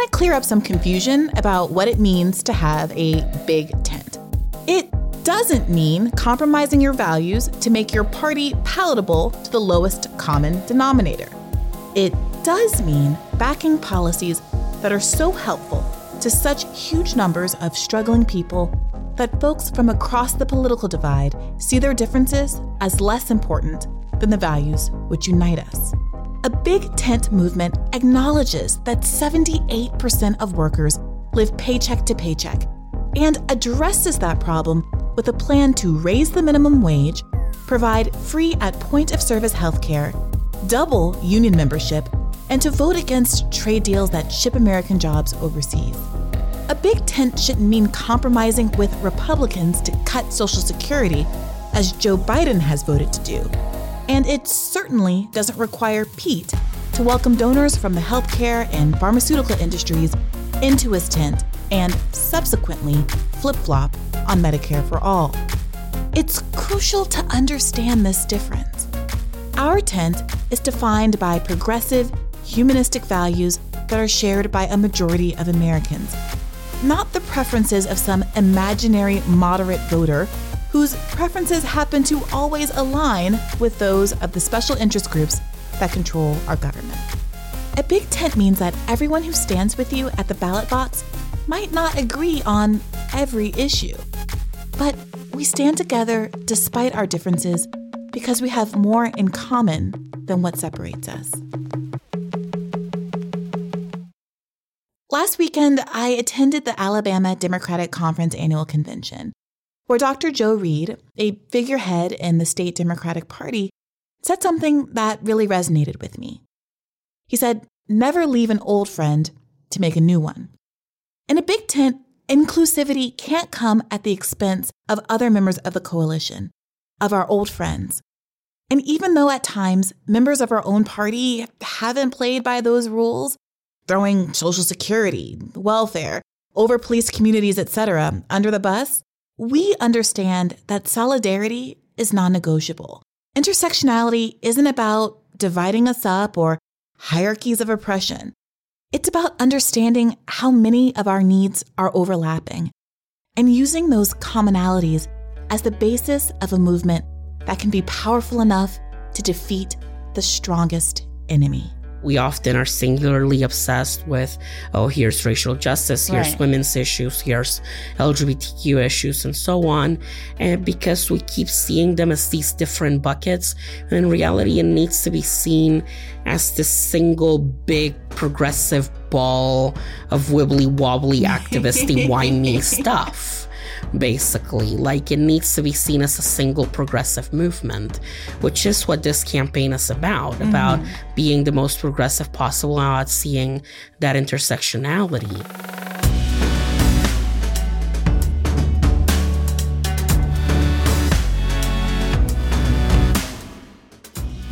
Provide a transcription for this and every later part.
want to clear up some confusion about what it means to have a big tent. It doesn't mean compromising your values to make your party palatable to the lowest common denominator. It does mean backing policies that are so helpful to such huge numbers of struggling people that folks from across the political divide see their differences as less important than the values which unite us. A big tent movement acknowledges that 78% of workers live paycheck to paycheck and addresses that problem with a plan to raise the minimum wage, provide free at point of service healthcare, double union membership, and to vote against trade deals that ship American jobs overseas. A big tent shouldn't mean compromising with Republicans to cut Social Security, as Joe Biden has voted to do. And it certainly doesn't require Pete to welcome donors from the healthcare and pharmaceutical industries into his tent and subsequently flip flop on Medicare for all. It's crucial to understand this difference. Our tent is defined by progressive, humanistic values that are shared by a majority of Americans, not the preferences of some imaginary moderate voter whose preferences happen to always align with those of the special interest groups that control our government. A big tent means that everyone who stands with you at the ballot box might not agree on every issue, but we stand together despite our differences because we have more in common than what separates us. Last weekend, I attended the Alabama Democratic Conference annual convention, where Dr. Joe Reed, a figurehead in the state Democratic Party, said something that really resonated with me. He said, Never leave an old friend to make a new one. In a big tent, inclusivity can't come at the expense of other members of the coalition, of our old friends. And even though at times members of our own party haven't played by those rules, throwing Social Security, welfare, over police communities, etc., under the bus, we understand that solidarity is non negotiable. Intersectionality isn't about dividing us up or hierarchies of oppression. It's about understanding how many of our needs are overlapping and using those commonalities as the basis of a movement that can be powerful enough to defeat the strongest enemy we often are singularly obsessed with, oh, here's racial justice, here's right. women's issues, here's LGBTQ issues, and so on. And because we keep seeing them as these different buckets, in reality, it needs to be seen as this single big progressive ball of wibbly wobbly activisty whiny stuff basically. Like it needs to be seen as a single progressive movement, which is what this campaign is about, mm-hmm. about being the most progressive possible and seeing that intersectionality.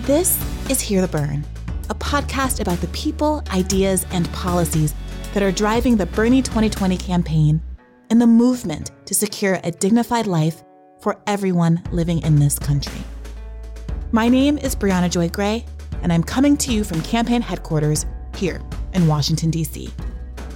This is Hear the Bern, a podcast about the people, ideas, and policies that are driving the Bernie 2020 campaign and the movement to secure a dignified life for everyone living in this country. My name is Briahna Joy Gray, and I'm coming to you from campaign headquarters here in Washington, D.C.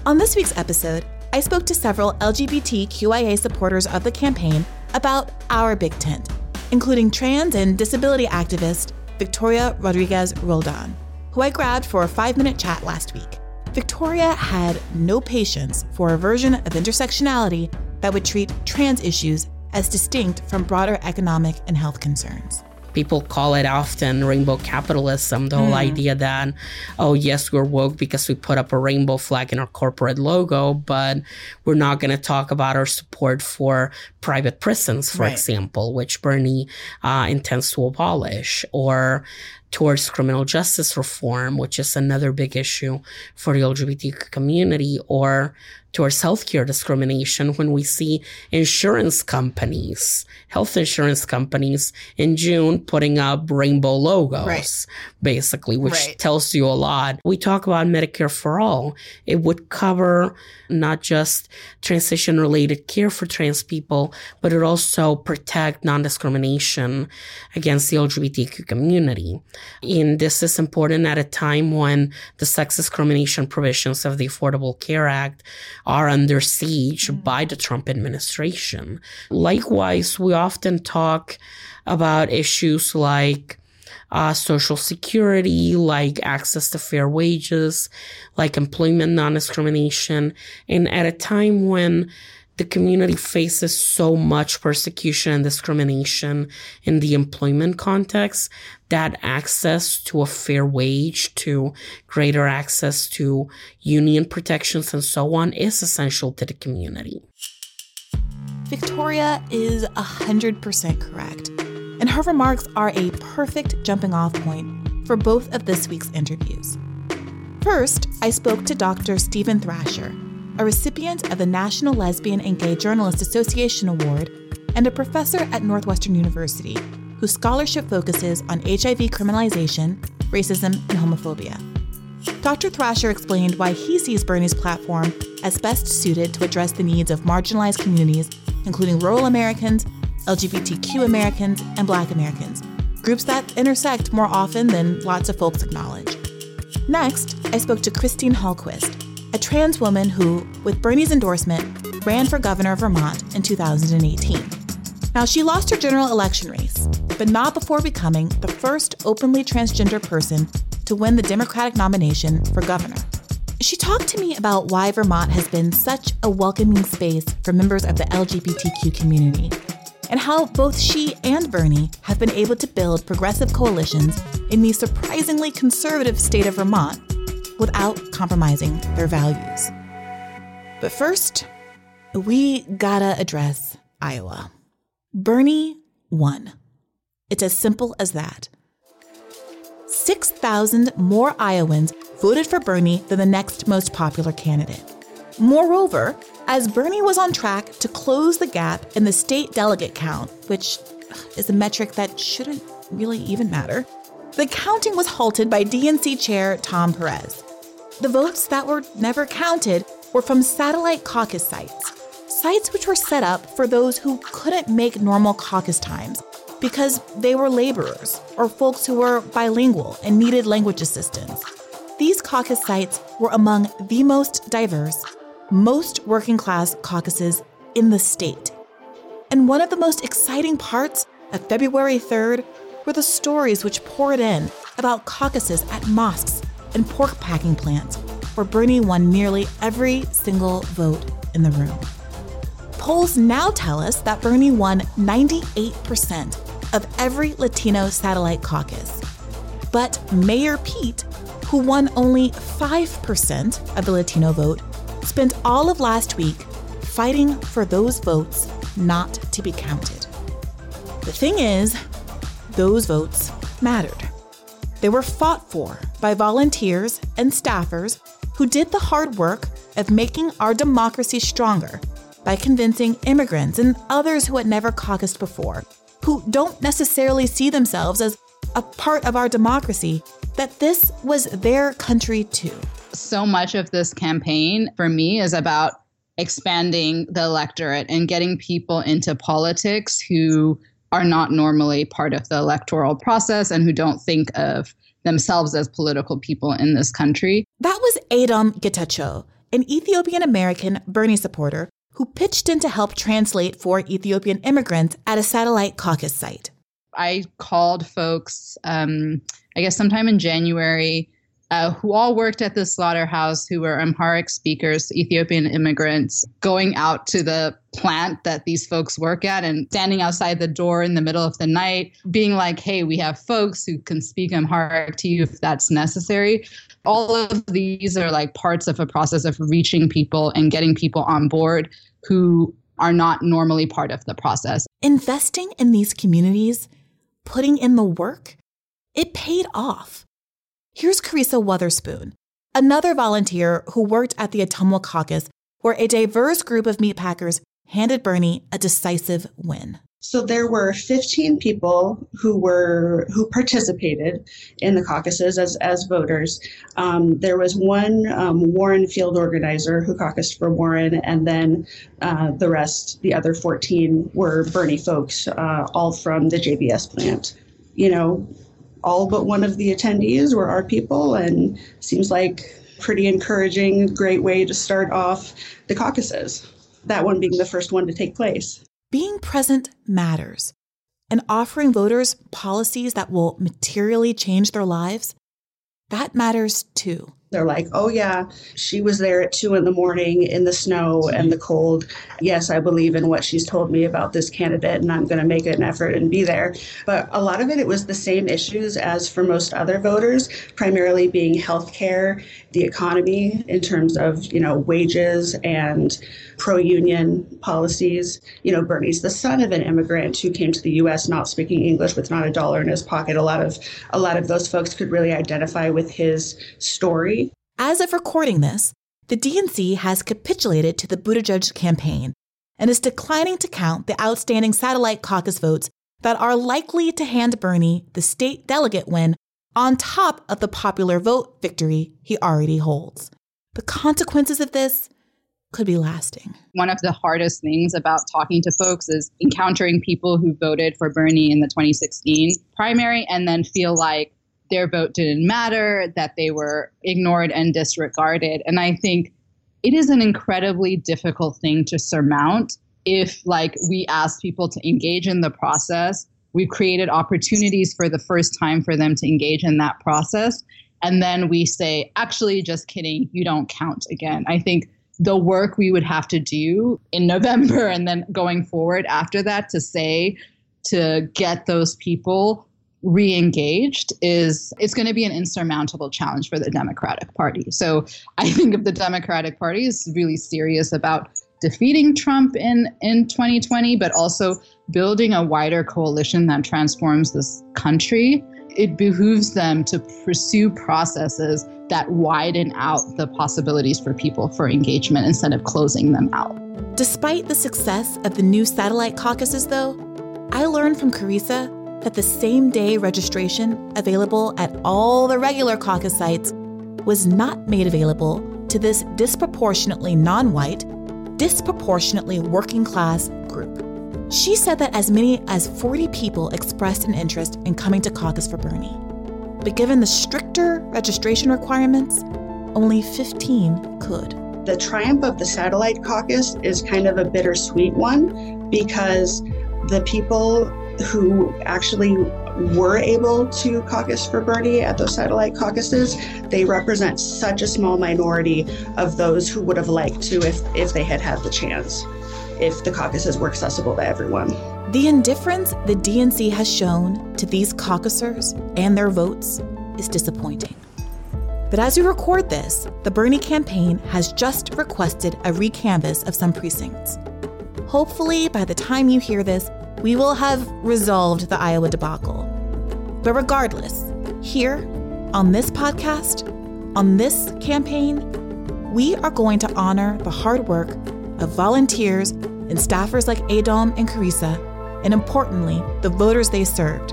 On this week's episode, I spoke to several LGBTQIA supporters of the campaign about our big tent, including trans and disability activist Victoria Rodriguez Roldan, who I grabbed for a five minute chat last week. Victoria had no patience for a version of intersectionality that would treat trans issues as distinct from broader economic and health concerns people call it often rainbow capitalism the mm. whole idea that oh yes we're woke because we put up a rainbow flag in our corporate logo but we're not going to talk about our support for private prisons for right. example which bernie uh, intends to abolish or towards criminal justice reform, which is another big issue for the LGBT community, or towards healthcare discrimination when we see insurance companies, health insurance companies in June putting up rainbow logos, right. basically, which right. tells you a lot. We talk about Medicare for all. It would cover not just transition related care for trans people, but it also protect non discrimination against the LGBTQ community. And this is important at a time when the sex discrimination provisions of the Affordable Care Act are under siege mm-hmm. by the Trump administration. Likewise, we often talk about issues like uh, social security, like access to fair wages, like employment non discrimination. And at a time when the community faces so much persecution and discrimination in the employment context that access to a fair wage, to greater access to union protections and so on is essential to the community. Victoria is 100% correct and her remarks are a perfect jumping off point for both of this week's interviews. First, I spoke to Dr. Steven Thrasher, a recipient of the National Lesbian and Gay Journalist Association Award and a professor at Northwestern University, whose scholarship focuses on HIV criminalization, racism, and homophobia. Dr. Thrasher explained why he sees Bernie's platform as best suited to address the needs of marginalized communities, including rural Americans LGBTQ Americans, and Black Americans, groups that intersect more often than lots of folks acknowledge. Next, I spoke to Christine Hallquist, a trans woman who, with Bernie's endorsement, ran for governor of Vermont in 2018. Now, she lost her general election race, but not before becoming the first openly transgender person to win the Democratic nomination for governor. She talked to me about why Vermont has been such a welcoming space for members of the LGBTQ community and how both she and Bernie have been able to build progressive coalitions in the surprisingly conservative state of Vermont without compromising their values. But first, we gotta address Iowa. Bernie won. It's as simple as that. 6,000 more Iowans voted for Bernie than the next most popular candidate. Moreover, as Bernie was on track to close the gap in the state delegate count, which is a metric that shouldn't really even matter, the counting was halted by DNC Chair Tom Perez. The votes that were never counted were from satellite caucus sites, sites which were set up for those who couldn't make normal caucus times because they were laborers or folks who were bilingual and needed language assistance. These caucus sites were among the most diverse most working class caucuses in the state. And one of the most exciting parts of February 3rd were the stories which poured in about caucuses at mosques and pork packing plants, where Bernie won nearly every single vote in the room. Polls now tell us that Bernie won 98% of every Latino satellite caucus. But Mayor Pete, who won only 5% of the Latino vote, spent all of last week fighting for those votes not to be counted. The thing is, those votes mattered. They were fought for by volunteers and staffers who did the hard work of making our democracy stronger by convincing immigrants and others who had never caucused before, who don't necessarily see themselves as a part of our democracy, that this was their country too so much of this campaign for me is about expanding the electorate and getting people into politics who are not normally part of the electoral process and who don't think of themselves as political people in this country. That was Adom Getachew, an Ethiopian American Bernie supporter who pitched in to help translate for Ethiopian immigrants at a satellite caucus site. I called folks, um, I guess, sometime in January uh, who all worked at the slaughterhouse, who were Amharic speakers, Ethiopian immigrants, going out to the plant that these folks work at and standing outside the door in the middle of the night, being like, hey, we have folks who can speak Amharic to you if that's necessary. All of these are like parts of a process of reaching people and getting people on board who are not normally part of the process. Investing in these communities, putting in the work, it paid off. Here's Carissa Wotherspoon, another volunteer who worked at the Ottumwa caucus, where a diverse group of meatpackers handed Bernie a decisive win. So there were 15 people who were who participated in the caucuses as as voters. Um, there was one um, Warren field organizer who caucused for Warren, and then uh, the rest, the other 14, were Bernie folks, uh, all from the JBS plant. You know, all but one of the attendees were our people, and seems like pretty encouraging, great way to start off the caucuses. That one being the first one to take place. Being present matters, and offering voters policies that will materially change their lives, that matters too. They're like, oh, yeah, she was there at two in the morning in the snow and the cold. Yes, I believe in what she's told me about this candidate, and I'm going to make an effort and be there. But a lot of it, it was the same issues as for most other voters, primarily being healthcare, the economy in terms of, you know, wages and pro union policies. You know, Bernie's the son of an immigrant who came to the US not speaking English with not a dollar in his pocket. A lot of a lot of those folks could really identify with his story as of recording this, the DNC has capitulated to the Buttigieg campaign and is declining to count the outstanding satellite caucus votes that are likely to hand Bernie the state delegate win on top of the popular vote victory he already holds. The consequences of this could be lasting. One of the hardest things about talking to folks is encountering people who voted for Bernie in the 2016 primary and then feel like their vote didn't matter, that they were ignored and disregarded. And I think it is an incredibly difficult thing to surmount if like we ask people to engage in the process. We've created opportunities for the first time for them to engage in that process. And then we say actually just kidding. You don't count again. I think the work we would have to do in november and then going forward after that to say to get those people re-engaged is it's going to be an insurmountable challenge for the Democratic Party. So I think if the Democratic Party is really serious about defeating Trump in in 2020 but also building a wider coalition that transforms this country, it behooves them to pursue processes that widen out the possibilities for people for engagement instead of closing them out. Despite the success of the new satellite caucuses though, I learned from Carissa that the same day registration available at all the regular caucus sites was not made available to this disproportionately non white, disproportionately working class group. She said that as many as 40 people expressed an interest in coming to caucus for Bernie. But given the stricter registration requirements, only 15 could. The triumph of the satellite caucus is kind of a bittersweet one because the people who actually were able to caucus for Bernie at those satellite caucuses, they represent such a small minority of those who would have liked to if, if they had had the chance, if the caucuses were accessible to everyone. The indifference the DNC has shown to these caucusers and their votes is disappointing. But as we record this, the Bernie campaign has just requested a recanvass of some precincts. Hopefully, by the time you hear this, we will have resolved the Iowa debacle. But regardless, here on this podcast, on this campaign, we are going to honor the hard work of volunteers and staffers like Adom and Carissa, and importantly, the voters they served.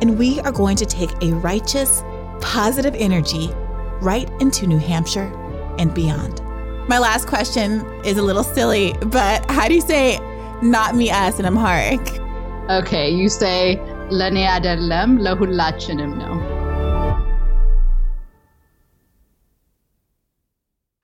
And we are going to take a righteous, positive energy right into New Hampshire and beyond. My last question is a little silly, but how do you say not me us in Amharic. Okay, you say Laniadelem lahulachinim no.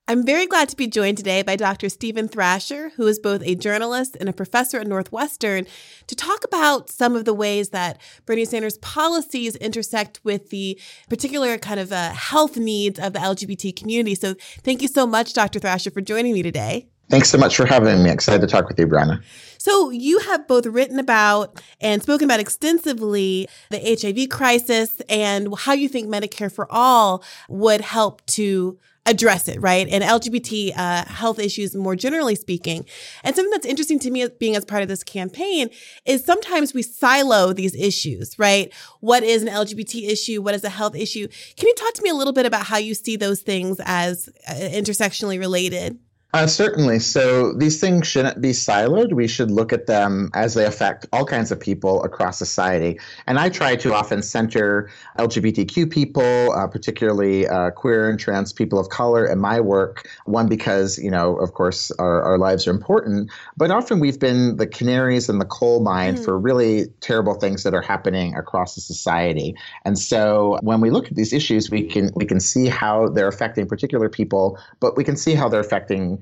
I'm very glad to be joined today by Dr. Steven Thrasher, who is both a journalist and a professor at Northwestern, to talk about some of the ways that Bernie Sanders' policies intersect with the particular kind of uh, health needs of the LGBT community. So, thank you so much, Dr. Thrasher, for joining me today. Thanks so much for having me. Excited to talk with you, Briahna. So, you have both written about and spoken about extensively the HIV crisis and how you think Medicare for All would help to address it, right? And LGBT uh, health issues more generally speaking. And something that's interesting to me being as part of this campaign is sometimes we silo these issues, right? What is an LGBT issue? What is a health issue? Can you talk to me a little bit about how you see those things as uh, intersectionally related? Uh, certainly. So these things shouldn't be siloed. We should look at them as they affect all kinds of people across society. And I try to often center LGBTQ people, uh, particularly uh, queer and trans people of color, in my work. One, because, you know, of course, our, our lives are important, but often we've been the canaries in the coal mine mm. for really terrible things that are happening across the society. And so when we look at these issues, we can we can see how they're affecting particular people, but we can see how they're affecting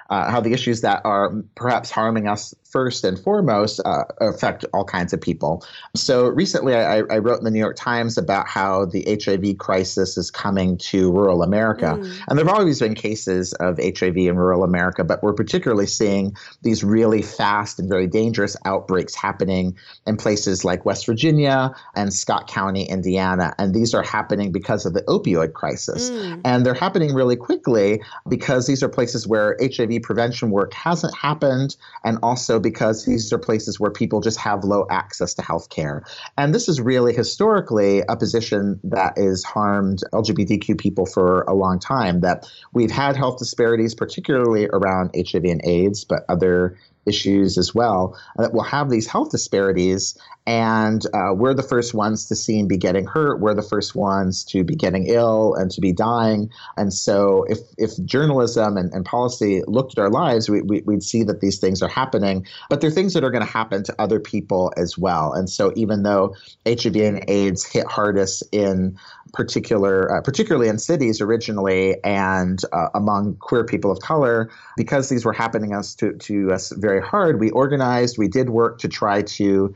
uh, how the issues that are perhaps harming us first and foremost uh, affect all kinds of people. So recently, I, I, wrote in the New York Times about how the HIV crisis is coming to rural America. Mm. And there have always been cases of HIV in rural America, but we're particularly seeing these really fast and very dangerous outbreaks happening in places like West Virginia and Scott County, Indiana. And these are happening because of the opioid crisis. Mm. And they're happening really quickly because these are places where HIV prevention work hasn't happened, and also because these are places where people just have low access to health care. And this is really historically a position that has harmed LGBTQ people for a long time, that we've had health disparities, particularly around HIV and AIDS, but other issues as well that will have these health disparities and uh, we're the first ones to see and be getting hurt. We're the first ones to be getting ill and to be dying. And so if, if journalism and, and policy looked at our lives we, we, would see that these things are happening. But they're things that are going to happen to other people as well. And so even though hiv and aids hit hardest in particular, uh, particularly in cities originally and uh, among queer people of color, because these were happening us to, to us very hard, we organized, we did work to try to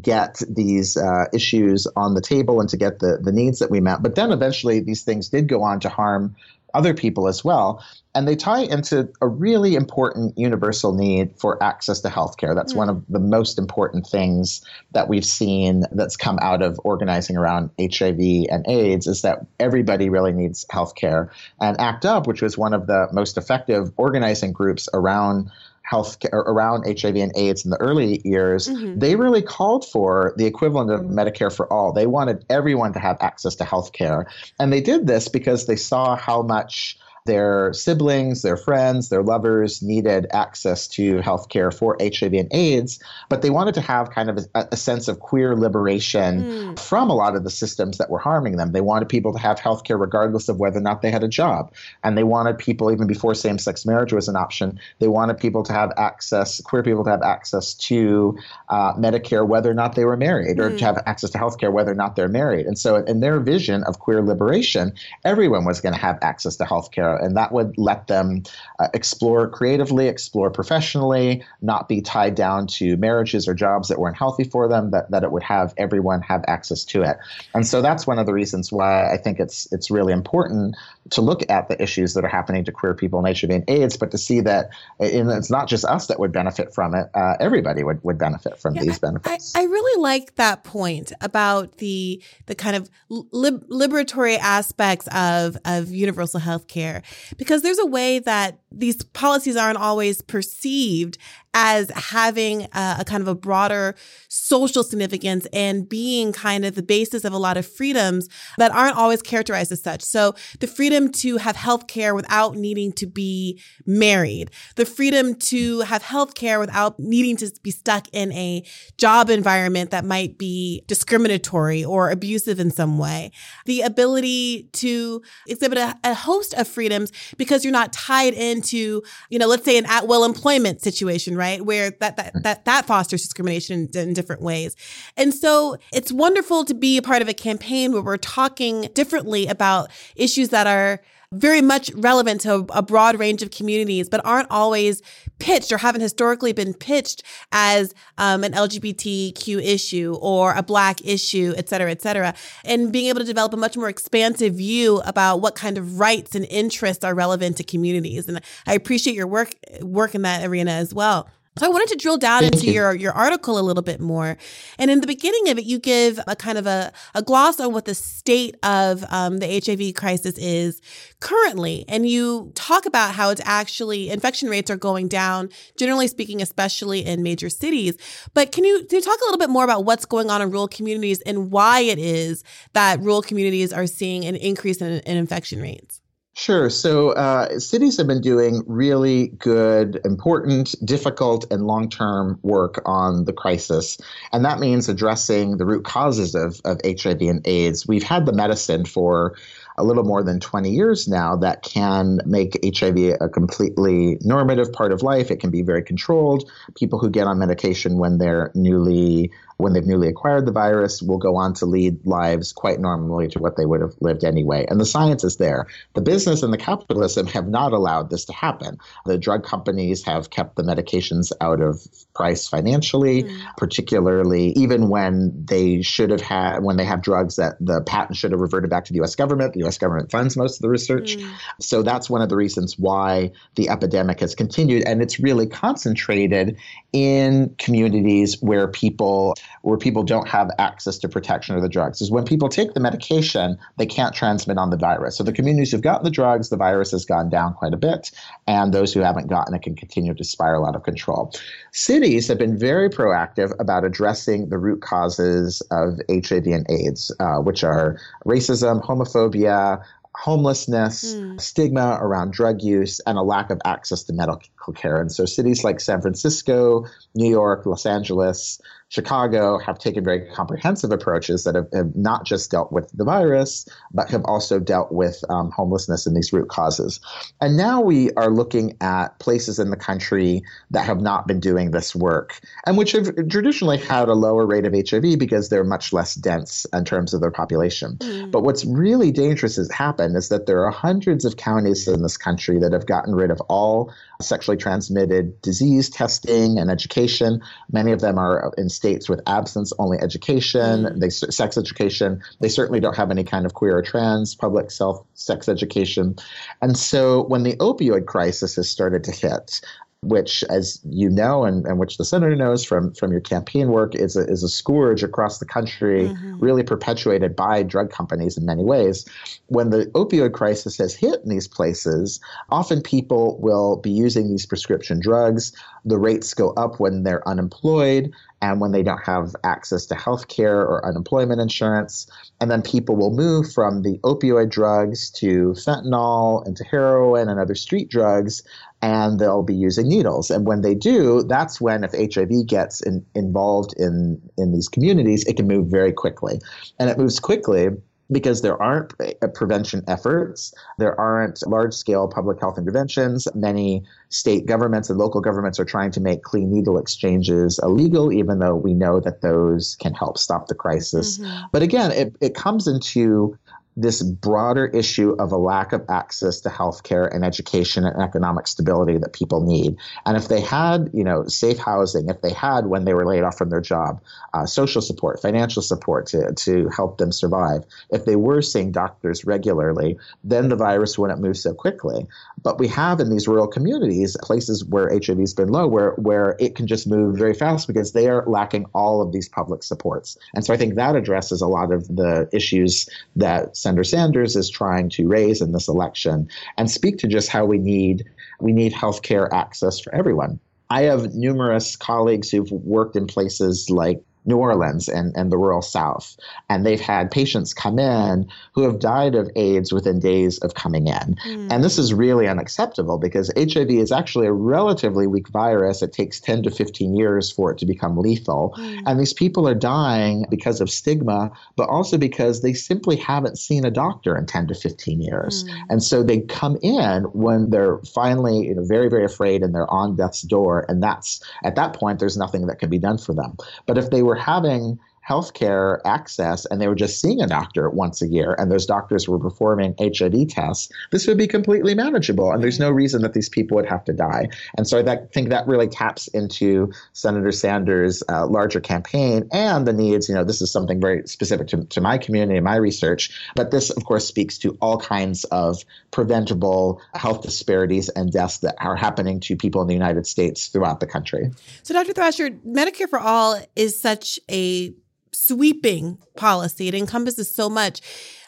get these uh, issues on the table and to get the, the needs that we met. But then eventually these things did go on to harm other people as well. And they tie into a really important universal need for access to healthcare. That's mm. one of the most important things that we've seen that's come out of organizing around HIV and AIDS is that everybody really needs healthcare. And ACT UP, which was one of the most effective organizing groups around health around HIV and AIDS in the early years, mm-hmm. they really called for the equivalent of Medicare for all. They wanted everyone to have access to health care. And they did this because they saw how much their siblings, their friends, their lovers needed access to health care for HIV and AIDS, but they wanted to have kind of a, a sense of queer liberation mm. from a lot of the systems that were harming them. They wanted people to have health care regardless of whether or not they had a job. And they wanted people, even before same sex marriage was an option, they wanted people to have access, queer people to have access to uh, Medicare whether or not they were married, mm. or to hmm. have access to health care whether or not they're married. And so, in their vision of queer liberation, everyone was going to have access to health care and that would let them uh, explore creatively, explore professionally, not be tied down to marriages or jobs that weren't healthy for them. That that it would have everyone have access to it, and so that's one of the reasons why I think it's it's really important to look at the issues that are happening to queer people in HIV and AIDS, but to see that it's not just us that would benefit from it. Uh, everybody would, would benefit from yeah, these benefits. I, I, really like that point about the the kind of liberatory aspects of of universal health care because there's a way that these policies aren't always perceived as having a, a, kind of a broader social significance and being kind of the basis of a lot of freedoms that aren't always characterized as such. So the freedom to have health care without needing to be married, the freedom to have health care without needing to be stuck in a job environment that might be discriminatory or abusive in some way, the ability to exhibit a, a host of freedoms because you're not tied into, you know, let's say an at will employment situation, right? Where that that that that fosters discrimination in, in different ways. And so it's wonderful to be a part of a campaign where we're talking differently about issues that are very much relevant to a broad range of communities, but aren't always pitched or haven't historically been pitched as um, an LGBTQ issue or a Black issue, et cetera, et cetera. And being able to develop a much more expansive view about what kind of rights and interests are relevant to communities. And I appreciate your work work in that arena as well. So I wanted to drill down Thank into you. your your article a little bit more. And in the beginning of it, you give a kind of a, a gloss on what the state of um, the HIV crisis is currently. And you talk about how it's actually infection rates are going down, generally speaking, especially in major cities. But can you, can you talk a little bit more about what's going on in rural communities and why it is that rural communities are seeing an increase in, in infection rates? Sure. So uh, cities have been doing really good, important, difficult, and long term work on the crisis. And that means addressing the root causes of, of HIV and AIDS. We've had the medicine for a little more than 20 years now that can make HIV a completely normative part of life. It can be very controlled. People who get on medication when they're newly when they've newly acquired the virus will go on to lead lives quite normally to what they would have lived anyway. And the science is there. The business and the capitalism have not allowed this to happen. The drug companies have kept the medications out of price financially, mm. particularly even when they should have had, when they have drugs that the patent should have reverted back to the US government. The US government funds most of the research. Mm. So that's one of the reasons why the epidemic has continued. And it's really concentrated in communities where people where people don't have access to protection of the drugs is when people take the medication, they can't transmit on the virus. So the communities who've gotten the drugs, the virus has gone down quite a bit, and those who haven't gotten it can continue to spiral out of control. Cities have been very proactive about addressing the root causes of HIV and AIDS, uh, which are racism, homophobia, homelessness, mm. stigma around drug use, and a lack of access to medical care. And so cities like San Francisco, New York, Los Angeles, Chicago have taken very comprehensive approaches that have, have, not just dealt with the virus, but have also dealt with um, homelessness and these root causes. And now we are looking at places in the country that have not been doing this work and which have traditionally had a lower rate of HIV because they're much less dense in terms of their population. Mm. But what's really dangerous has happened is that there are hundreds of counties in this country that have gotten rid of all sexually transmitted disease testing and education. Many of them are in states with absence only education, mm. they sex education. They certainly don't have any kind of queer or trans public self sex education. And so when the opioid crisis has started to hit, which, as you know, and, and which the senator knows from, from your campaign work, is a, is a scourge across the country, mm-hmm. really perpetuated by drug companies in many ways. When the opioid crisis has hit in these places, often people will be using these prescription drugs. The rates go up when they're unemployed and when they don't have access to health care or unemployment insurance. And then people will move from the opioid drugs to fentanyl and to heroin and other street drugs and they'll be using needles. And when they do, that's when if HIV gets in, involved in in these communities, it can move very quickly, and it moves quickly because there aren't prevention efforts, there aren't large scale public health interventions. Many state governments and local governments are trying to make clean needle exchanges illegal, even though we know that those can help stop the crisis. Mm-hmm. But again, it, it comes into this broader issue of a lack of access to healthcare and education and economic stability that people need. And if they had, you know, safe housing, if they had when they were laid off from their job, uh, social support, financial support to, to help them survive, if they were seeing doctors regularly, then the virus wouldn't move so quickly. But we have in these rural communities places where HIV has been low, where where it can just move very fast because they are lacking all of these public supports. And so I think that addresses a lot of the issues that Senator Sanders is trying to raise in this election and speak to just how we need we need healthcare access for everyone. I have numerous colleagues who've worked in places like New Orleans and, and the rural South. And they've had patients come in who have died of AIDS within days of coming in. Mm. And this is really unacceptable because HIV is actually a relatively weak virus. It takes 10 to 15 years for it to become lethal. Mm. And these people are dying because of stigma, but also because they simply haven't seen a doctor in 10 to 15 years. Mm. And so they come in when they're finally you know, very, very afraid and they're on death's door. And that's at that point, there's nothing that can be done for them. But if they were having healthcare access and they were just seeing a doctor once a year and those doctors were performing HIV tests, this would be completely manageable. And there's no reason that these people would have to die. And so I think that really taps into Senator Sanders' uh, larger campaign and the needs. You know, this is something very specific to, to my community and my research, but this, of course, speaks to all kinds of preventable health disparities and deaths that are happening to people in the United States throughout the country. So, Dr. Thrasher, Medicare for All is such a sweeping policy. It encompasses so much.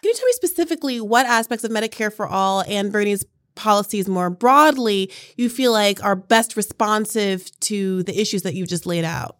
Can you tell me specifically what aspects of Medicare for All and Bernie's policies more broadly you feel like are best responsive to the issues that you just laid out?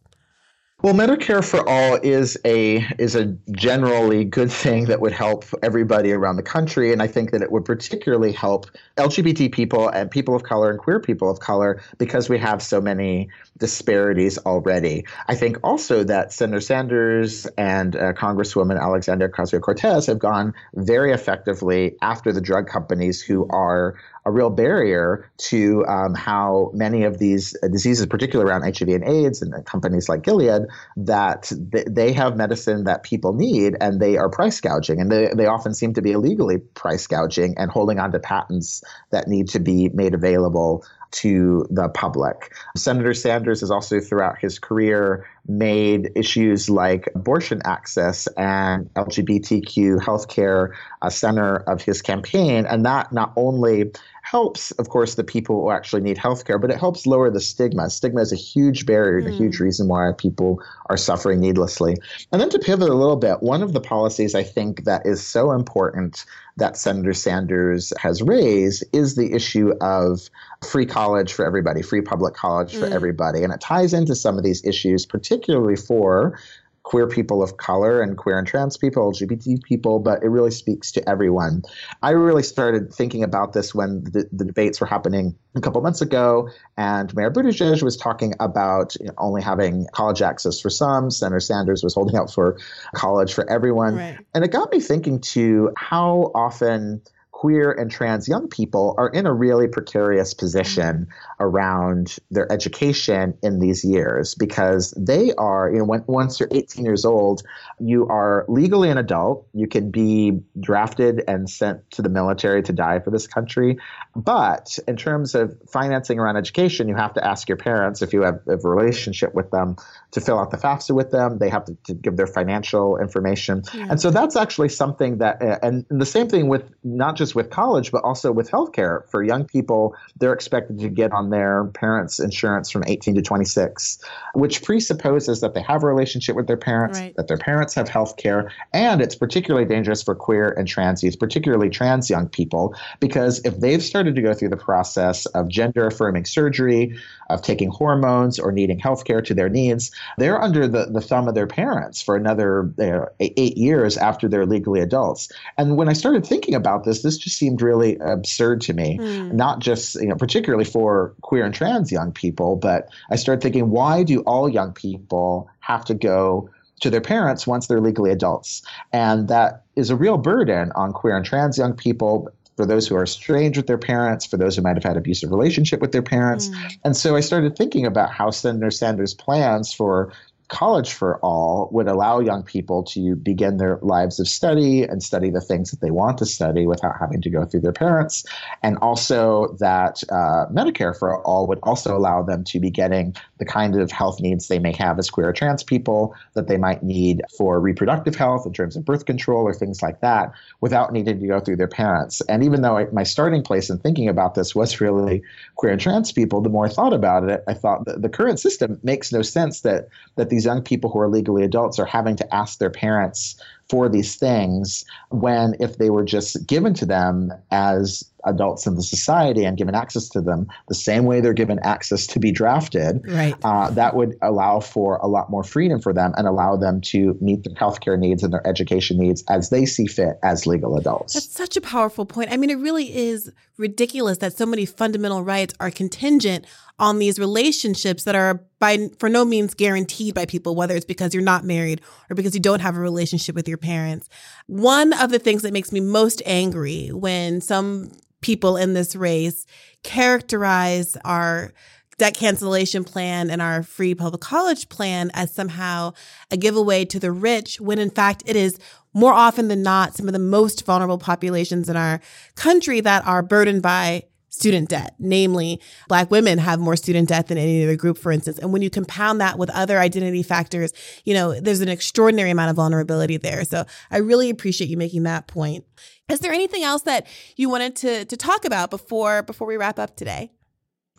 Well, Medicare for all is a is a generally good thing that would help everybody around the country, and I think that it would particularly help LGBT people and people of color and queer people of color because we have so many disparities already. I think also that Senator Sanders and uh, Congresswoman Alexandria Ocasio Cortez have gone very effectively after the drug companies who are a real barrier to um, how many of these diseases, particularly around HIV and AIDS, and companies like Gilead, that th- they have medicine that people need, and they are price gouging, and they, they often seem to be illegally price gouging and holding on to patents that need to be made available to the public. Senator Sanders has also, throughout his career, made issues like abortion access and LGBTQ healthcare a center of his campaign. And that not only helps, of course, the people who actually need healthcare, but it helps lower the stigma. Stigma is a huge barrier, mm. a huge hmm. reason why people are suffering needlessly. And then to pivot a little bit, one of the policies I think that is so important that Senator Sanders has raised is the issue of free college for everybody, free public college for mm. everybody. And it ties into some of these issues, particularly for queer people of color and queer and trans people, LGBT people, but it really speaks to everyone. I really started thinking about this when the, the debates were happening a couple months ago, and Mayor Buttigieg was talking about you know, only having college access for some. Senator Sanders was holding out for college for everyone. Right. And it got me thinking to how often queer and trans young people are in a really precarious position around their education in these years because they are, you know, when, once you're 18 years old, you are legally an adult. You can be drafted and sent to the military to die for this country. But in terms of financing around education, you have to ask your parents if you have, a relationship with them to fill out the FAFSA with them. They have to, to give their financial information. Yeah. And so that's actually something that, uh, and the same thing with not just with college, but also with healthcare. For young people, they're expected to get on their parents' insurance from 18 to 26, which presupposes that they have a relationship with their parents, right. that their parents have healthcare, and it's particularly dangerous for queer and trans youth, particularly trans young people, because if they've started to go through the process of gender affirming surgery, of taking hormones or needing healthcare to their needs, they're under the, the thumb of their parents for another uh, eight years after they're legally adults. And when I started thinking about this, this just seemed really absurd to me, mm. not just, you know, particularly for queer and trans young people, but I started thinking, why do all young people have to go to their parents once they're legally adults? And that is a real burden on queer and trans young people, for those who are estranged with their parents, for those who might have had abusive relationship with their parents. Mm. And so I started thinking about how Senator Sanders' plans for college for all would allow young people to begin their lives of study and study the things that they want to study without having to go through their parents. And also that uh, Medicare for all would also allow them to be getting the kind of health needs they may have as queer or trans people that they might need for reproductive health in terms of birth control or things like that without needing to go through their parents. And even though I, my starting place in thinking about this was really queer and trans people, the more I thought about it, I thought the current system makes no sense that that these young people who are legally adults are having to ask their parents for these things when if they were just given to them as adults in the society and given access to them the same way they're given access to be drafted, right. Uh, that would allow for a lot more freedom for them and allow them to meet their healthcare needs and their education needs as they see fit as legal adults. That's such a powerful point. I mean, it really is ridiculous that so many fundamental rights are contingent on these relationships that are by for no means guaranteed by people whether it's because you're not married or because you don't have a relationship with your parents. One of the things that makes me most angry when some people in this race characterize our debt cancellation plan and our free public college plan as somehow a giveaway to the rich, when in fact it is more often than not some of the most vulnerable populations in our country that are burdened by student debt. Namely, Black women have more student debt than any other group, for instance. And when you compound that with other identity factors, you know, there's an extraordinary amount of vulnerability there. So I really appreciate you making that point. Is there anything else that you wanted to, to talk about before before we wrap up today?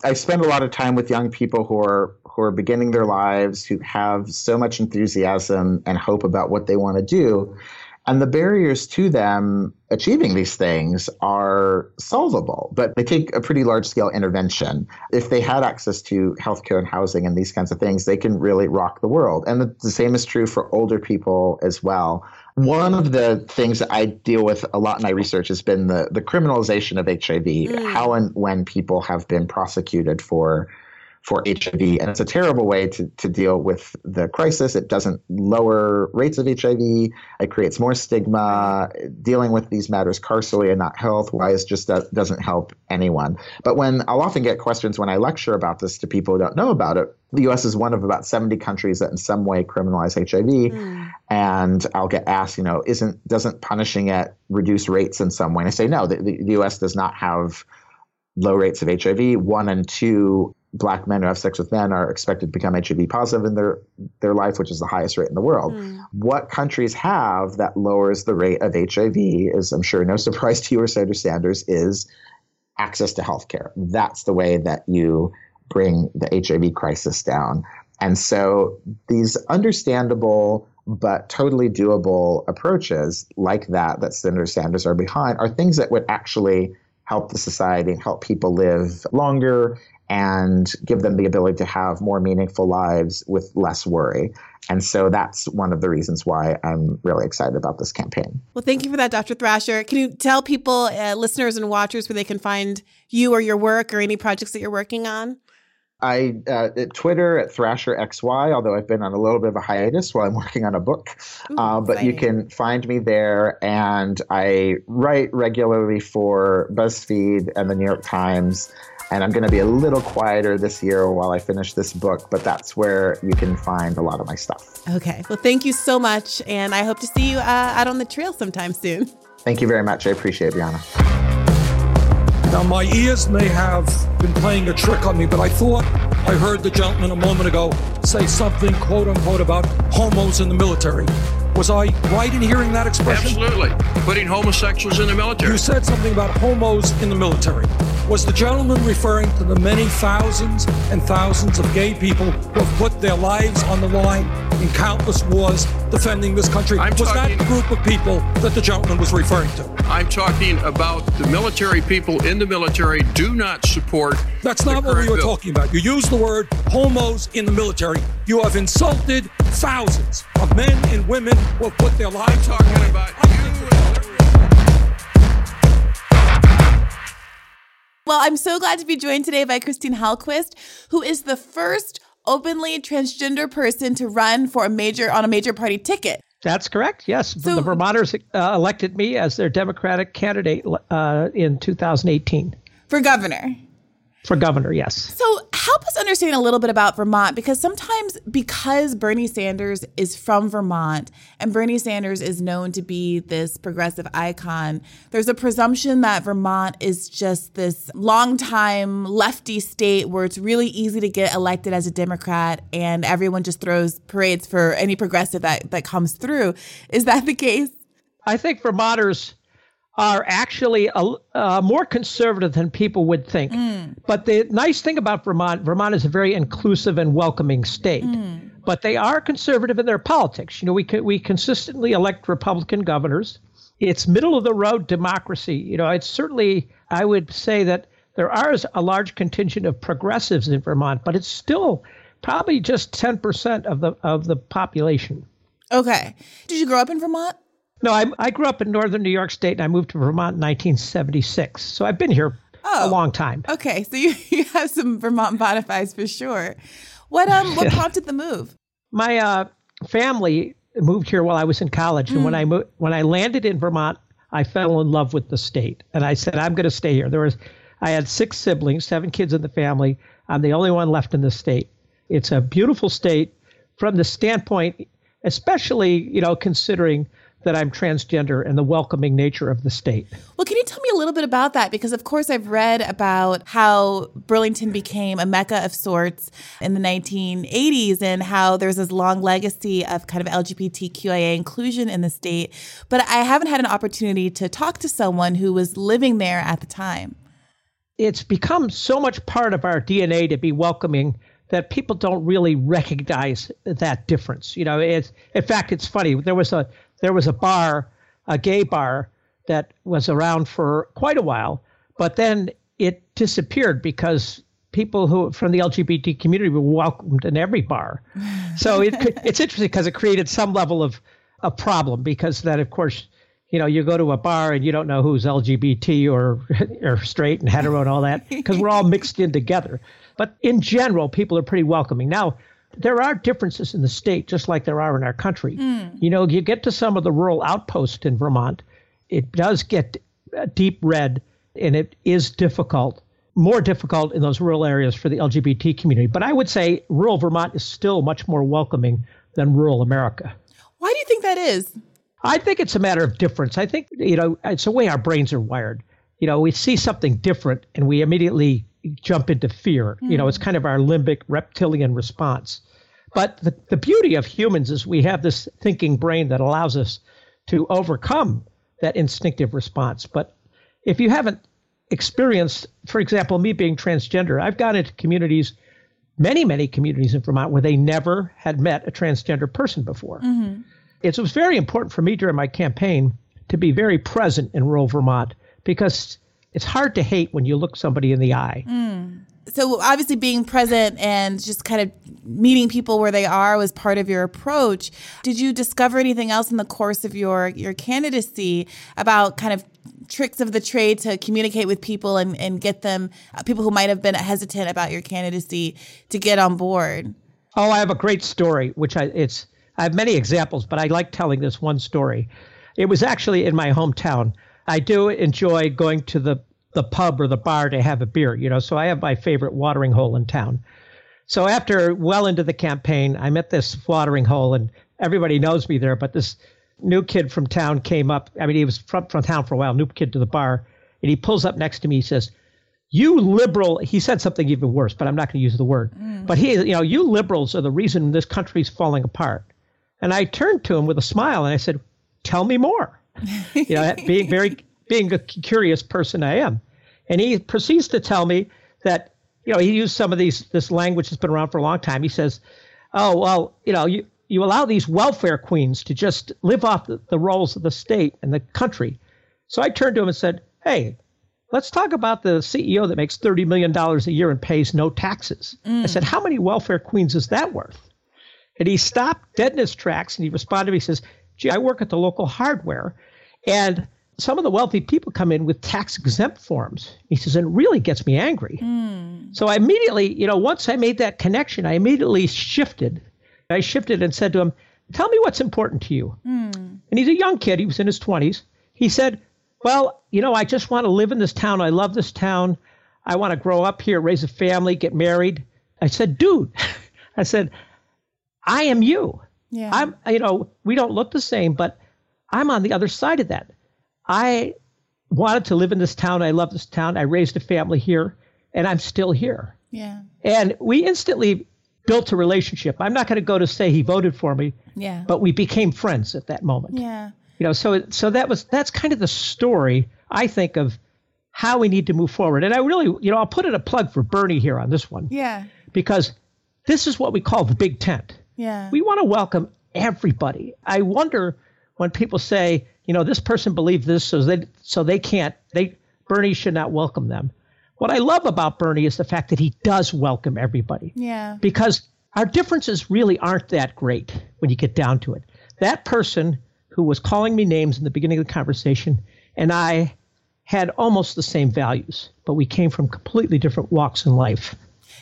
I spend a lot of time with young people who are who are beginning their lives, who have so much enthusiasm and hope about what they want to do. And the barriers to them achieving these things are solvable, but they take a pretty large scale intervention. If they had access to healthcare and housing and these kinds of things, they can really rock the world. And the, the same is true for older people as well. One of the things that I deal with a lot in my research has been the, the criminalization of HIV, mm. how and when people have been prosecuted for for HIV. And it's a terrible way to, to deal with the crisis. It doesn't lower rates of HIV, it creates more stigma. Dealing with these matters carcerally and not health wise just doesn't help anyone. But when I'll often get questions when I lecture about this to people who don't know about it, the US is one of about 70 countries that in some way criminalize HIV. Mm. And I'll get asked, you know, isn't doesn't punishing it reduce rates in some way? And I say, no, the, the US does not have low rates of HIV. One and two black men who have sex with men are expected to become HIV positive in their their life, which is the highest rate in the world. Mm. What countries have that lowers the rate of HIV is, I'm sure, no surprise to you or Senator Sanders, is access to health care. That's the way that you bring the HIV crisis down. And so these understandable but totally doable approaches like that that Senator Sanders are behind are things that would actually help the society, help people live longer, and give them the ability to have more meaningful lives with less worry. And so that's one of the reasons why I'm really excited about this campaign. Well, thank you for that, Dr. Thrasher. Can you tell people, uh, listeners and watchers, where they can find you or your work or any projects that you're working on? I uh, at Twitter at Thrasher XY, although I've been on a little bit of a hiatus while I'm working on a book. Ooh, uh, but you can find me there, and I write regularly for BuzzFeed and the New York Times. And I'm going to be a little quieter this year while I finish this book, but that's where you can find a lot of my stuff. Okay. Well, thank you so much. And I hope to see you uh, out on the trail sometime soon. Thank you very much. I appreciate it, Briahna. Now, my ears may have been playing a trick on me, but I thought I heard the gentleman a moment ago say something, quote unquote, about homos in the military. Was I right in hearing that expression? Absolutely. Putting homosexuals in the military. You said something about homos in the military. Was the gentleman referring to the many thousands and thousands of gay people who have put their lives on the line in countless wars defending this country? I'm was talking, that the group of people that the gentleman was referring to? I'm talking about the military people in the military do not support. That's not what we were bill. talking about. You used the word homos in the military. You have insulted thousands of men and women who have put their lives I'm talking about Well, I'm so glad to be joined today by Christine Hallquist, who is the first openly transgender person to run for a major on a major party ticket. That's correct. Yes, so, the Vermonters uh, elected me as their Democratic candidate uh, in 2018 for governor. For governor, yes. So help us understand a little bit about Vermont because sometimes because Bernie Sanders is from Vermont and Bernie Sanders is known to be this progressive icon, there's a presumption that Vermont is just this longtime lefty state where it's really easy to get elected as a Democrat and everyone just throws parades for any progressive that, that comes through. Is that the case? I think Vermonters are actually a, uh, more conservative than people would think. Mm. But the nice thing about Vermont, Vermont is a very inclusive and welcoming state. Mm. But they are conservative in their politics. You know, we we consistently elect Republican governors. It's middle of the road democracy. You know, it's certainly I would say that there are a large contingent of progressives in Vermont, but it's still probably just 10% of the of the population. Okay. Did you grow up in Vermont? No, I, I grew up in northern New York State and I moved to Vermont in 1976. So I've been here oh, a long time. Okay, so you, you have some Vermont bona fides for sure. What um what prompted the move? My uh, family moved here while I was in college, mm. and when I hmm. mo- when I landed in Vermont, I fell in love with the state, and I said I'm going to stay here. There was I had six siblings, seven kids in the family. I'm the only one left in the state. It's a beautiful state from the standpoint, especially you know considering that I'm transgender and the welcoming nature of the state. Well, can you tell me a little bit about that? Because, of course, I've read about how Burlington became a mecca of sorts in the 1980s and how there's this long legacy of kind of LGBTQIA inclusion in the state. But I haven't had an opportunity to talk to someone who was living there at the time. It's become so much part of our DNA to be welcoming that people don't really recognize that difference. You know, it's in fact it's funny. There was a there was a bar a gay bar that was around for quite a while, but then it disappeared because people who from the LGBT community were welcomed in every bar. So it, it's interesting because it created some level of a problem because then, of course, you know, you go to a bar and you don't know who's LGBT or or straight and hetero and all that because we're all mixed in together. But in general, people are pretty welcoming. Now, there are differences in the state, just like there are in our country. Mm. You know, you get to some of the rural outposts in Vermont, it does get deep red, and it is difficult, more difficult in those rural areas for the LGBT community. But I would say rural Vermont is still much more welcoming than rural America. Why do you think that is? I think it's a matter of difference. I think, you know, it's the way our brains are wired. You know, we see something different and we immediately jump into fear. Mm. You know, it's kind of our limbic reptilian response. But the, the beauty of humans is we have this thinking brain that allows us to overcome that instinctive response. But if you haven't experienced, for example, me being transgender, I've gone into communities, many, many communities in Vermont where they never had met a transgender person before. Mm-hmm. It was very important for me during my campaign to be very present in rural Vermont because it's hard to hate when you look somebody in the eye. Mm. So obviously being present and just kind of meeting people where they are was part of your approach. Did you discover anything else in the course of your your candidacy about kind of tricks of the trade to communicate with people and, and get them uh, people who might have been hesitant about your candidacy to get on board? Oh, I have a great story, which I it's I have many examples, but I like telling this one story. It was actually in my hometown. I do enjoy going to the the pub or the bar to have a beer, you know. So I have my favorite watering hole in town. So after well into the campaign, I'm at this watering hole, and everybody knows me there. But this new kid from town came up. I mean, he was from, from town for a while. New kid to the bar, and he pulls up next to me. He says, "You liberal." He said something even worse, but I'm not going to use the word. Mm. But he, you know, you liberals are the reason this country's falling apart. And I turned to him with a smile and I said, "Tell me more." you know, being very being a curious person I am. And he proceeds to tell me that, you know, he used some of these this language that's been around for a long time. He says, "Oh, well, you know, you you allow these welfare queens to just live off the, the rolls of the state and the country." So I turned to him and said, "Hey, let's talk about the CEO that makes $30 million a year and pays no taxes." Mm. I said, "How many welfare queens is that worth?" And he stopped dead in his tracks and he responded to me. He says, Gee, I work at the local hardware. And some of the wealthy people come in with tax exempt forms. He says, and it really gets me angry. Mm. So I immediately, you know, once I made that connection, I immediately shifted. I shifted and said to him, Tell me what's important to you. Mm. And he's a young kid, he was in his 20s. He said, Well, you know, I just want to live in this town. I love this town. I want to grow up here, raise a family, get married. I said, Dude, I said, I am you. Yeah. I'm, you know, we don't look the same, but I'm on the other side of that. I wanted to live in this town. I love this town. I raised a family here, and I'm still here. Yeah. And we instantly built a relationship. I'm not going to go to say he voted for me. Yeah. But we became friends at that moment. Yeah. You know, so so that was that's kind of the story I think of how we need to move forward. And I really, you know, I'll put in a plug for Bernie here on this one. Yeah. Because this is what we call the big tent. Yeah. We want to welcome everybody. I wonder when people say, you know, this person believed this, so they so they can't. They Bernie should not welcome them. What I love about Bernie is the fact that he does welcome everybody. Yeah. Because our differences really aren't that great when you get down to it. That person who was calling me names in the beginning of the conversation and I had almost the same values, but we came from completely different walks in life.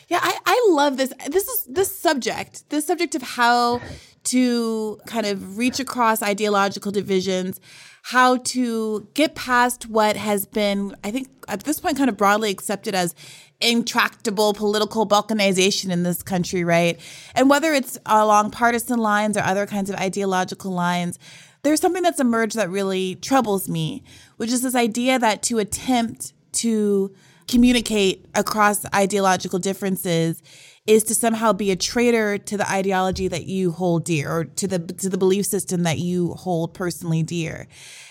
Yeah, I, I love this. This is this subject, this subject of how to kind of reach across ideological divisions, how to get past what has been, I think, at this point, kind of broadly accepted as intractable political balkanization in this country, right? And whether it's along partisan lines or other kinds of ideological lines, there's something that's emerged that really troubles me, which is this idea that to attempt to communicate across ideological differences is to somehow be a traitor to the ideology that you hold dear or to the to the belief system that you hold personally dear.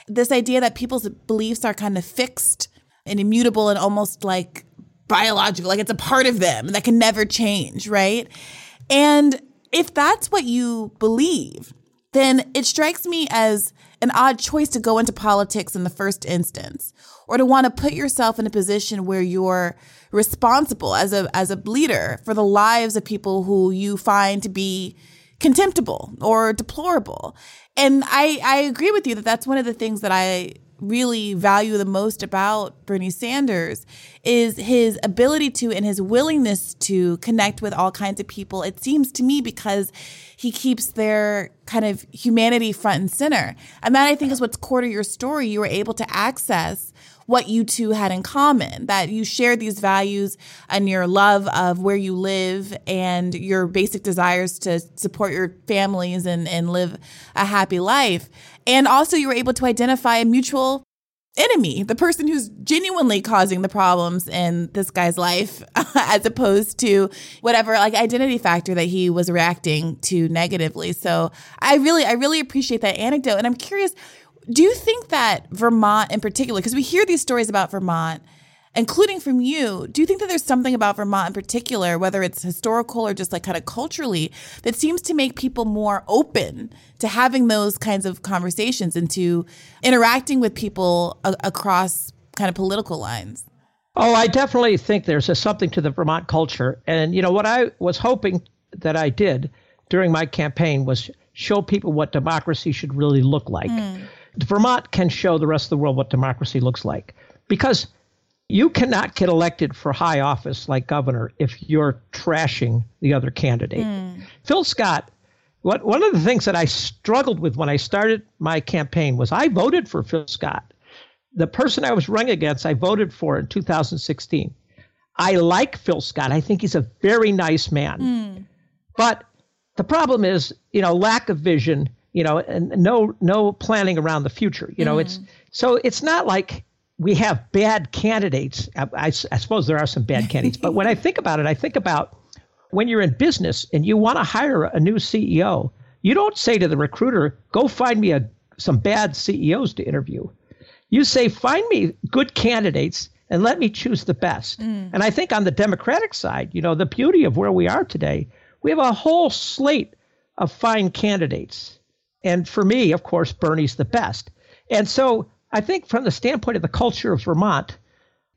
This idea that people's beliefs are kind of fixed and immutable and almost like biological, like it's a part of them that can never change, right? And if that's what you believe, then it strikes me as an odd choice to go into politics in the first instance or to want to put yourself in a position where you're responsible as a as a leader for the lives of people who you find to be contemptible or deplorable. And I I agree with you that that's one of the things that I really value the most about Bernie Sanders is his ability to and his willingness to connect with all kinds of people. It seems to me because he keeps their kind of humanity front and center. And that I think is what's core to your story. You were able to access what you two had in common, that you shared these values and your love of where you live and your basic desires to support your families and, and live a happy life. And also, you were able to identify a mutual enemy, the person who's genuinely causing the problems in this guy's life, as opposed to whatever like identity factor that he was reacting to negatively. So I really, I really appreciate that anecdote. And I'm curious, do you think that Vermont in particular, because we hear these stories about Vermont, including from you, do you think that there's something about Vermont in particular, whether it's historical or just like kind of culturally, that seems to make people more open to having those kinds of conversations and to interacting with people a- across kind of political lines? Oh, I definitely think there's a, something to the Vermont culture. And, you know, what I was hoping that I did during my campaign was show people what democracy should really look like. Mm. Vermont can show the rest of the world what democracy looks like because you cannot get elected for high office like governor if you're trashing the other candidate. Mm. Phil Scott, what, one of the things that I struggled with when I started my campaign was I voted for Phil Scott. The person I was running against, I voted for in 2016. I like Phil Scott. I think he's a very nice man. Mm. But the problem is, you know, lack of vision, you know, and no no planning around the future. You know, mm. it's so it's not like we have bad candidates. I, I, I suppose there are some bad candidates, but when I think about it, I think about when you're in business and you want to hire a new CEO, you don't say to the recruiter, "Go find me a some bad CEOs to interview." You say, "Find me good candidates." And let me choose the best. Mm. And I think on the Democratic side, you know, the beauty of where we are today, we have a whole slate of fine candidates. And for me, of course, Bernie's the best. And so I think from the standpoint of the culture of Vermont,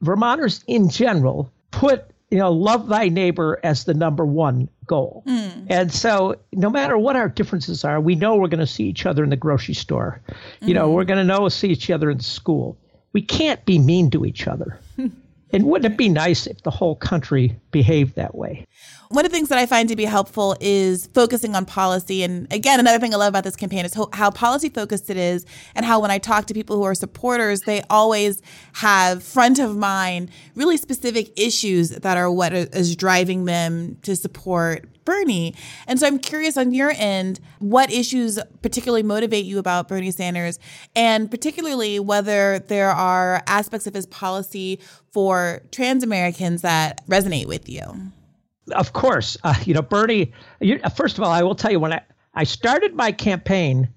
Vermonters in general put you know love thy neighbor as the number one goal. Mm. And so no matter what our differences are, we know we're going to see each other in the grocery store. You mm. know, we're going to know see each other in school. We can't be mean to each other. and wouldn't it be nice if the whole country behaved that way? One of the things that I find to be helpful is focusing on policy. And again, another thing I love about this campaign is how policy focused it is, and how when I talk to people who are supporters, they always have front of mind really specific issues that are what is driving them to support Bernie. And so I'm curious on your end, what issues particularly motivate you about Bernie Sanders, and particularly whether there are aspects of his policy for trans Americans that resonate with you. Of course, uh, you know Bernie. You, first of all, I will tell you when I, I started my campaign,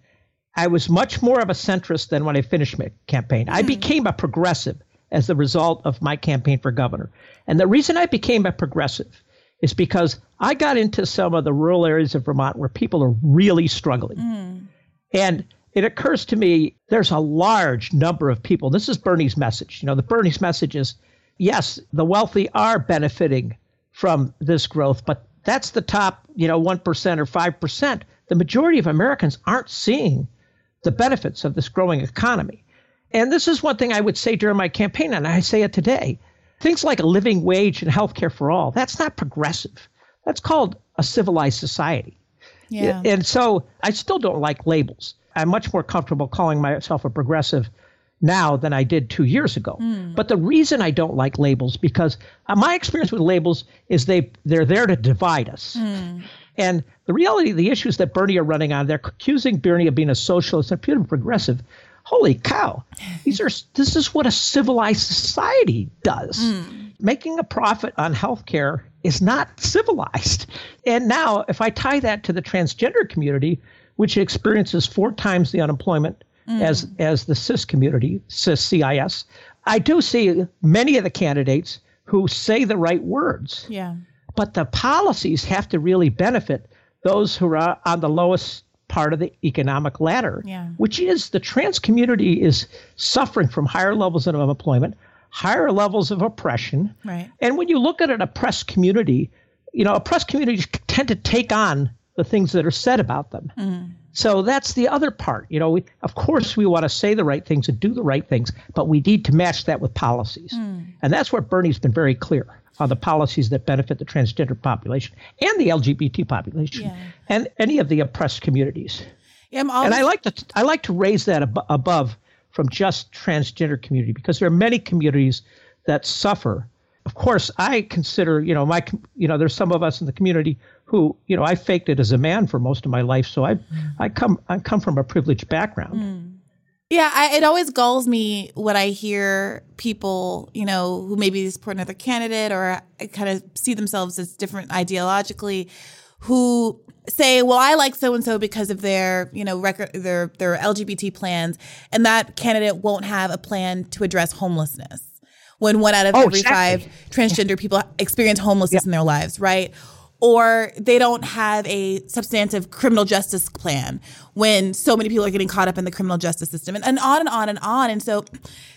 I was much more of a centrist than when I finished my campaign. Mm. I hmm. became a progressive as a result of my campaign for governor. And the reason I became a progressive is because I got into some of the rural areas of Vermont where people are really struggling. Mm. And it occurs to me there's a large number of people. This is Bernie's message. You know, the Bernie's message is yes, the wealthy are benefiting from this growth, but that's the top, you know, 1% or 5%. The majority of Americans aren't seeing the benefits of this growing economy. And this is one thing I would say during my campaign, and I say it today. Things like a living wage and health care for all, that's not progressive. That's called a civilized society. Yeah. And so I still don't like labels. I'm much more comfortable calling myself a progressive now than I did two years ago. Mm. But the reason I don't like labels because uh, my experience with labels is they they're there to divide us. Mm. And the reality, of the issues that Bernie are running on, they're accusing Bernie of being a socialist and being progressive. Holy cow! These are this is what a civilized society does. Mm. Making a profit on healthcare is not civilized. And now, if I tie that to the transgender community, which experiences four times the unemployment mm. as as the CIS community, CIS CIS. I do see many of the candidates who say the right words. Yeah. But the policies have to really benefit those who are on the lowest part of the economic ladder, Yeah. which is the trans community is suffering from higher levels of unemployment, higher levels of oppression. Right. And when you look at an oppressed community, you know, oppressed communities tend to take on the things that are said about them. Mm-hmm. So that's the other part. You know, we, of course, we want to say the right things and do the right things, but we need to match that with policies. Mm. And that's where Bernie's been very clear on the policies that benefit the transgender population and the LGBT population Yeah. and any of the oppressed communities. Yeah, always, And I like to I like to raise that ab- above from just transgender community because there are many communities that suffer. Of course, I consider you know my you know there's some of us in the community who you know I faked it as a man for most of my life, so I mm. I come I come from a privileged background. Mm. Yeah, I, it always galls me when I hear people, you know, who maybe support another candidate or uh, kind of see themselves as different ideologically, who say, "Well, I like so and so because of their, you know, record their their LGBT plans, and that candidate won't have a plan to address homelessness." When one out of Oh, every exactly. five transgender people experience homelessness in their lives, right? Or they don't have a substantive criminal justice plan when so many people are getting caught up in the criminal justice system and, and on and on and on. And so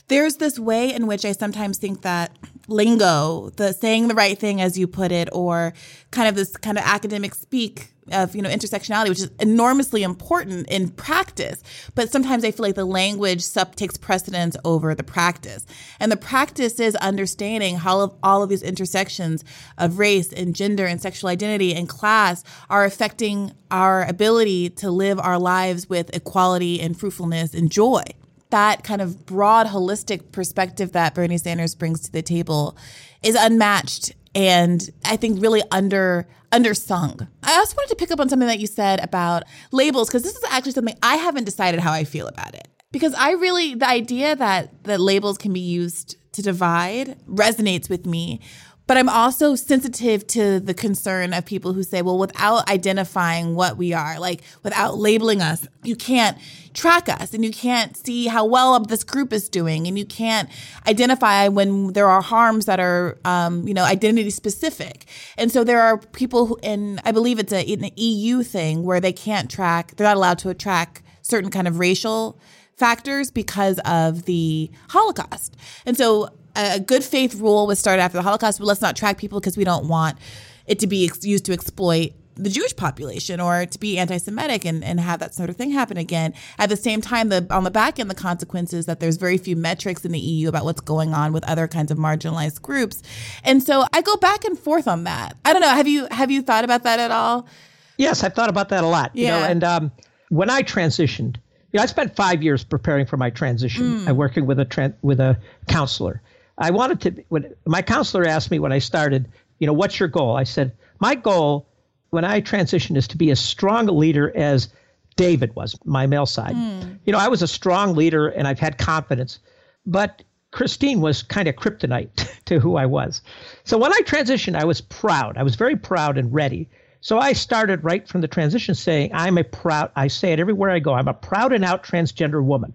there's this way in which I sometimes think that lingo, the saying the right thing as you put it, or kind of this kind of academic speak of you know intersectionality, which is enormously important in practice. But sometimes I feel like the language sub takes precedence over the practice, and the practice is understanding how all of these intersections of race and gender and sexual identity and class are affecting our ability to live our lives with equality and fruitfulness and joy that kind of broad holistic perspective that Bernie Sanders brings to the table is unmatched and I think really under undersung. I also wanted to pick up on something that you said about labels because this is actually something I haven't decided how I feel about it. Because I really the idea that that labels can be used to divide resonates with me. But I'm also sensitive to the concern of people who say, well, without identifying what we are, like without labeling us, you can't track us and you can't see how well this group is doing and you can't identify when there are harms that are, um, you know, identity specific. And so there are people who, and I believe it's a, an EU thing where they can't track, they're not allowed to track certain kind of racial factors because of the Holocaust. And so a good faith rule was started after the Holocaust, but let's not track people because we don't want it to be ex- used to exploit the Jewish population or to be anti-Semitic and, and have that sort of thing happen again. At the same time, the on the back end, the consequences that there's very few metrics in the EU about what's going on with other kinds of marginalized groups, and so I go back and forth on that. I don't know. Have you have you thought about that at all? Yes, I've thought about that a lot. You know, Yeah. and um, when I transitioned, you know, I spent five years preparing for my transition. I working with a tran- with a counselor. I wanted to. When my counselor asked me when I started, you know, what's your goal? I said, my goal when I transitioned is to be as strong a leader as David was, my male side. Hmm. You know, I was a strong leader and I've had confidence, but Christine was kind of kryptonite to who I was. So when I transitioned, I was proud. I was very proud and ready. So I started right from the transition saying, I'm a proud, I say it everywhere I go, I'm a proud and out transgender woman.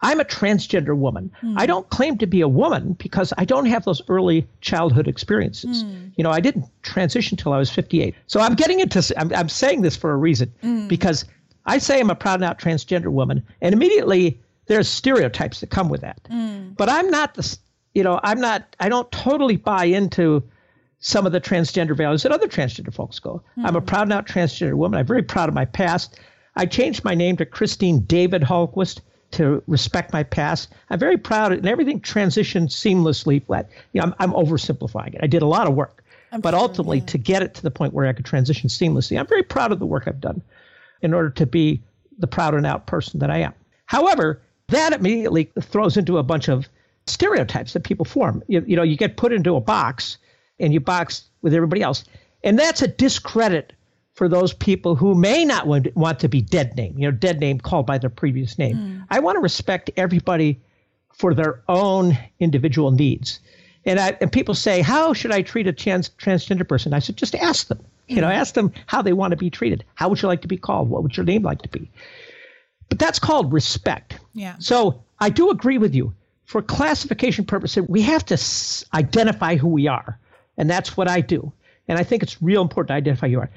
I'm a transgender woman. I hmm. don't claim to be a woman because I don't have those early childhood experiences. Hmm. You know, I didn't transition till I was 58. So I'm getting into, I'm, I'm saying this for a reason hmm. because I say I'm a proud and out transgender woman, and immediately there's stereotypes that come with that. But I'm not the, you know, I'm not, I don't totally buy into some of the transgender values that other transgender folks go. I'm a proud and out transgender woman. I'm very proud of my past. I changed my name to Christine David Hallquist to respect my past. I'm very proud, and everything transitioned seamlessly. Flat, you know, I'm, I'm oversimplifying it. I did a lot of work, but ultimately to get it to the point where I could transition seamlessly, I'm very proud of the work I've done in order to be the proud and out person that I am. However, that immediately throws into a bunch of stereotypes that people form. You, you know, you get put into a box and you box with everybody else. And that's a discredit for those people who may not want, to be dead name, you know, dead name called by their previous name. Hmm. I want to respect everybody for their own individual needs. And, I, and people say, how should I treat a trans, transgender person? I said, just ask them. You know, ask them how they want to be treated. How would you like to be called? What would your name like to be? But that's called respect. Yeah. So I do agree with you. For classification purposes, we have to s- identify who we are. And that's what I do. And I think it's real important to identify who you are.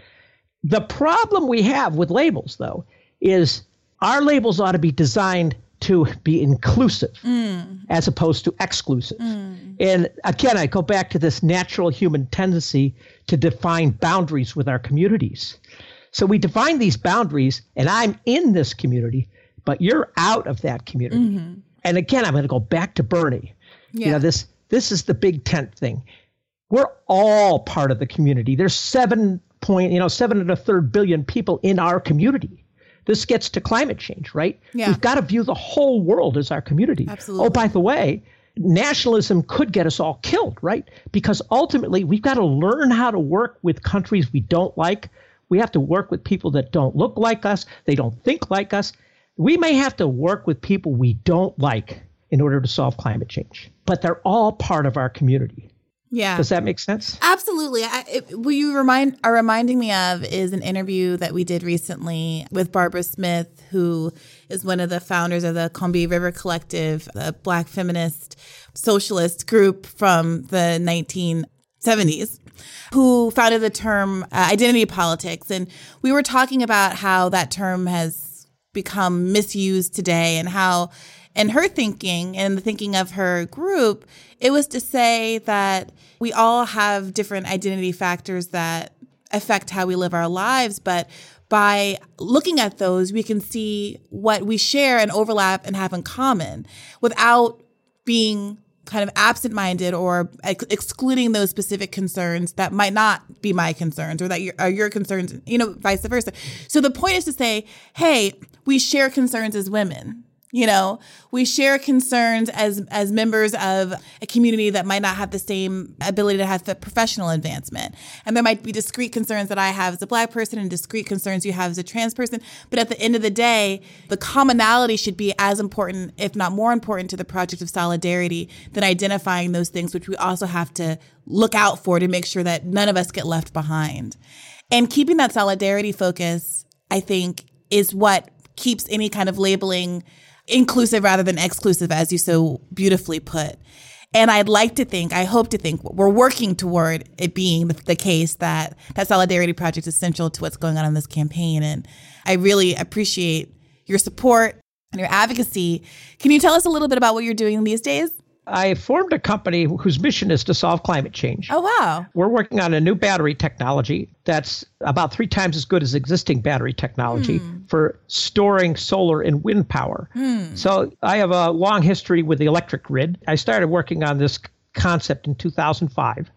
The problem we have with labels, though, is our labels ought to be designed to be inclusive mm. as opposed to exclusive. Mm. And again, I go back to this natural human tendency to define boundaries with our communities. So we define these boundaries, and I'm in this community, but you're out of that community. Mm-hmm. And again, I'm going to go back to Bernie. Yeah. You know, this this is the big tent thing. We're all part of the community. There's seven point, you know, seven and a third billion people in our community. This gets to climate change, right? Yeah. We've got to view the whole world as our community. Absolutely. Oh, by the way, nationalism could get us all killed, right? Because ultimately, we've got to learn how to work with countries we don't like. We have to work with people that don't look like us, they don't think like us. We may have to work with people we don't like in order to solve climate change, but they're all part of our community. Yeah. Does that make sense? Absolutely. I, it, what you remind are reminding me of is an interview that we did recently with Barbara Smith, who is one of the founders of the Combahee River Collective, a Black feminist socialist group from the 1970s, who founded the term uh, identity politics. And we were talking about how that term has become misused today and how in her thinking and the thinking of her group, it was to say that we all have different identity factors that affect how we live our lives, but by looking at those, we can see what we share and overlap and have in common without being kind of absent minded or ex- excluding those specific concerns that might not be my concerns or that your, are your concerns, you know, vice versa. So the point is to say, hey, we share concerns as women you know, we share concerns as as members of a community that might not have the same ability to have professional advancement. And there might be discrete concerns that I have as a black person and discrete concerns you have as a trans person. But at the end of the day, the commonality should be as important, if not more important, to the project of solidarity than identifying those things, which we also have to look out for to make sure that none of us get left behind. And keeping that solidarity focus, I think, is what keeps any kind of labeling inclusive rather than exclusive, as you so beautifully put. And I'd like to think, I hope to think, we're working toward it being the, case that that Solidarity Project is central to what's going on in this campaign. And I really appreciate your support and your advocacy. Can you tell us a little bit about what you're doing these days? I formed a company whose mission is to solve climate change. Oh, wow. We're working on a new battery technology that's about three times as good as existing battery technology hmm. for storing solar and wind power. Hmm. So I have a long history with the electric grid. I started working on this concept in 2005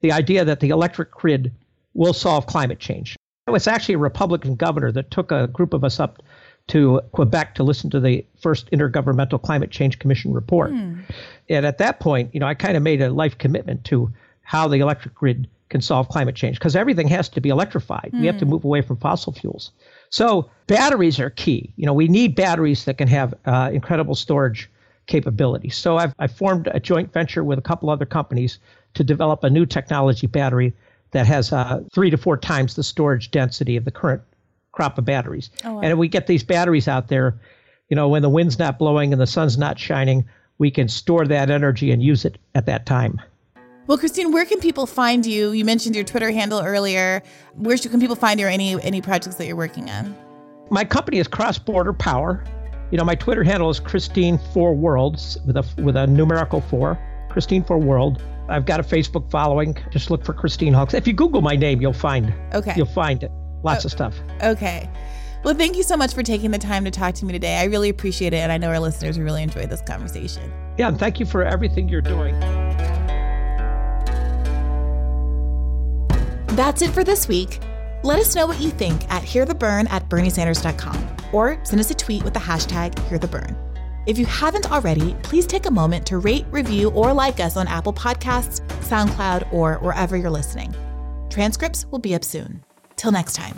the idea that the electric grid will solve climate change. It was actually a Republican governor that took a group of us up to Quebec to listen to the first Intergovernmental Climate Change Commission report. Mm. And at that point, you know, I kind of made a life commitment to how the electric grid can solve climate change because everything has to be electrified. Mm. We have to hmm. move away from fossil fuels. So batteries are key. You know, we need batteries that can have uh, incredible storage capability. So I've, I've formed a joint venture with a couple other companies to develop a new technology battery that has uh, three to four times the storage density of the current crop of batteries. Oh, wow. And if we get these batteries out there, you know, when the wind's not blowing and the sun's not shining, we can store that energy and use it at that time. Well, Christine, where can people find you? You mentioned your Twitter handle earlier. Where can people find you or any any projects that you're working on? My company is Cross Border Power. You know, my Twitter handle is Christine Four Worlds with a with a numerical four. Christine Four World. I've got a Facebook following. Just look for Christine Hawkes. If you Google my name, you'll find. Okay. You'll find it. Lots uh, of stuff. Okay. Well, thank you so much for taking the time to talk to me today. I really appreciate it. And I know our listeners really enjoyed this conversation. Yeah. And thank you for everything you're doing. That's it for this week. Let us know what you think at hearthebern at berniesanders.com or send us a tweet with the hashtag hearthebern. If you haven't already, please take a moment to rate, review, or like us on Apple Podcasts, SoundCloud, or wherever you're listening. Transcripts will be up soon. Till next time.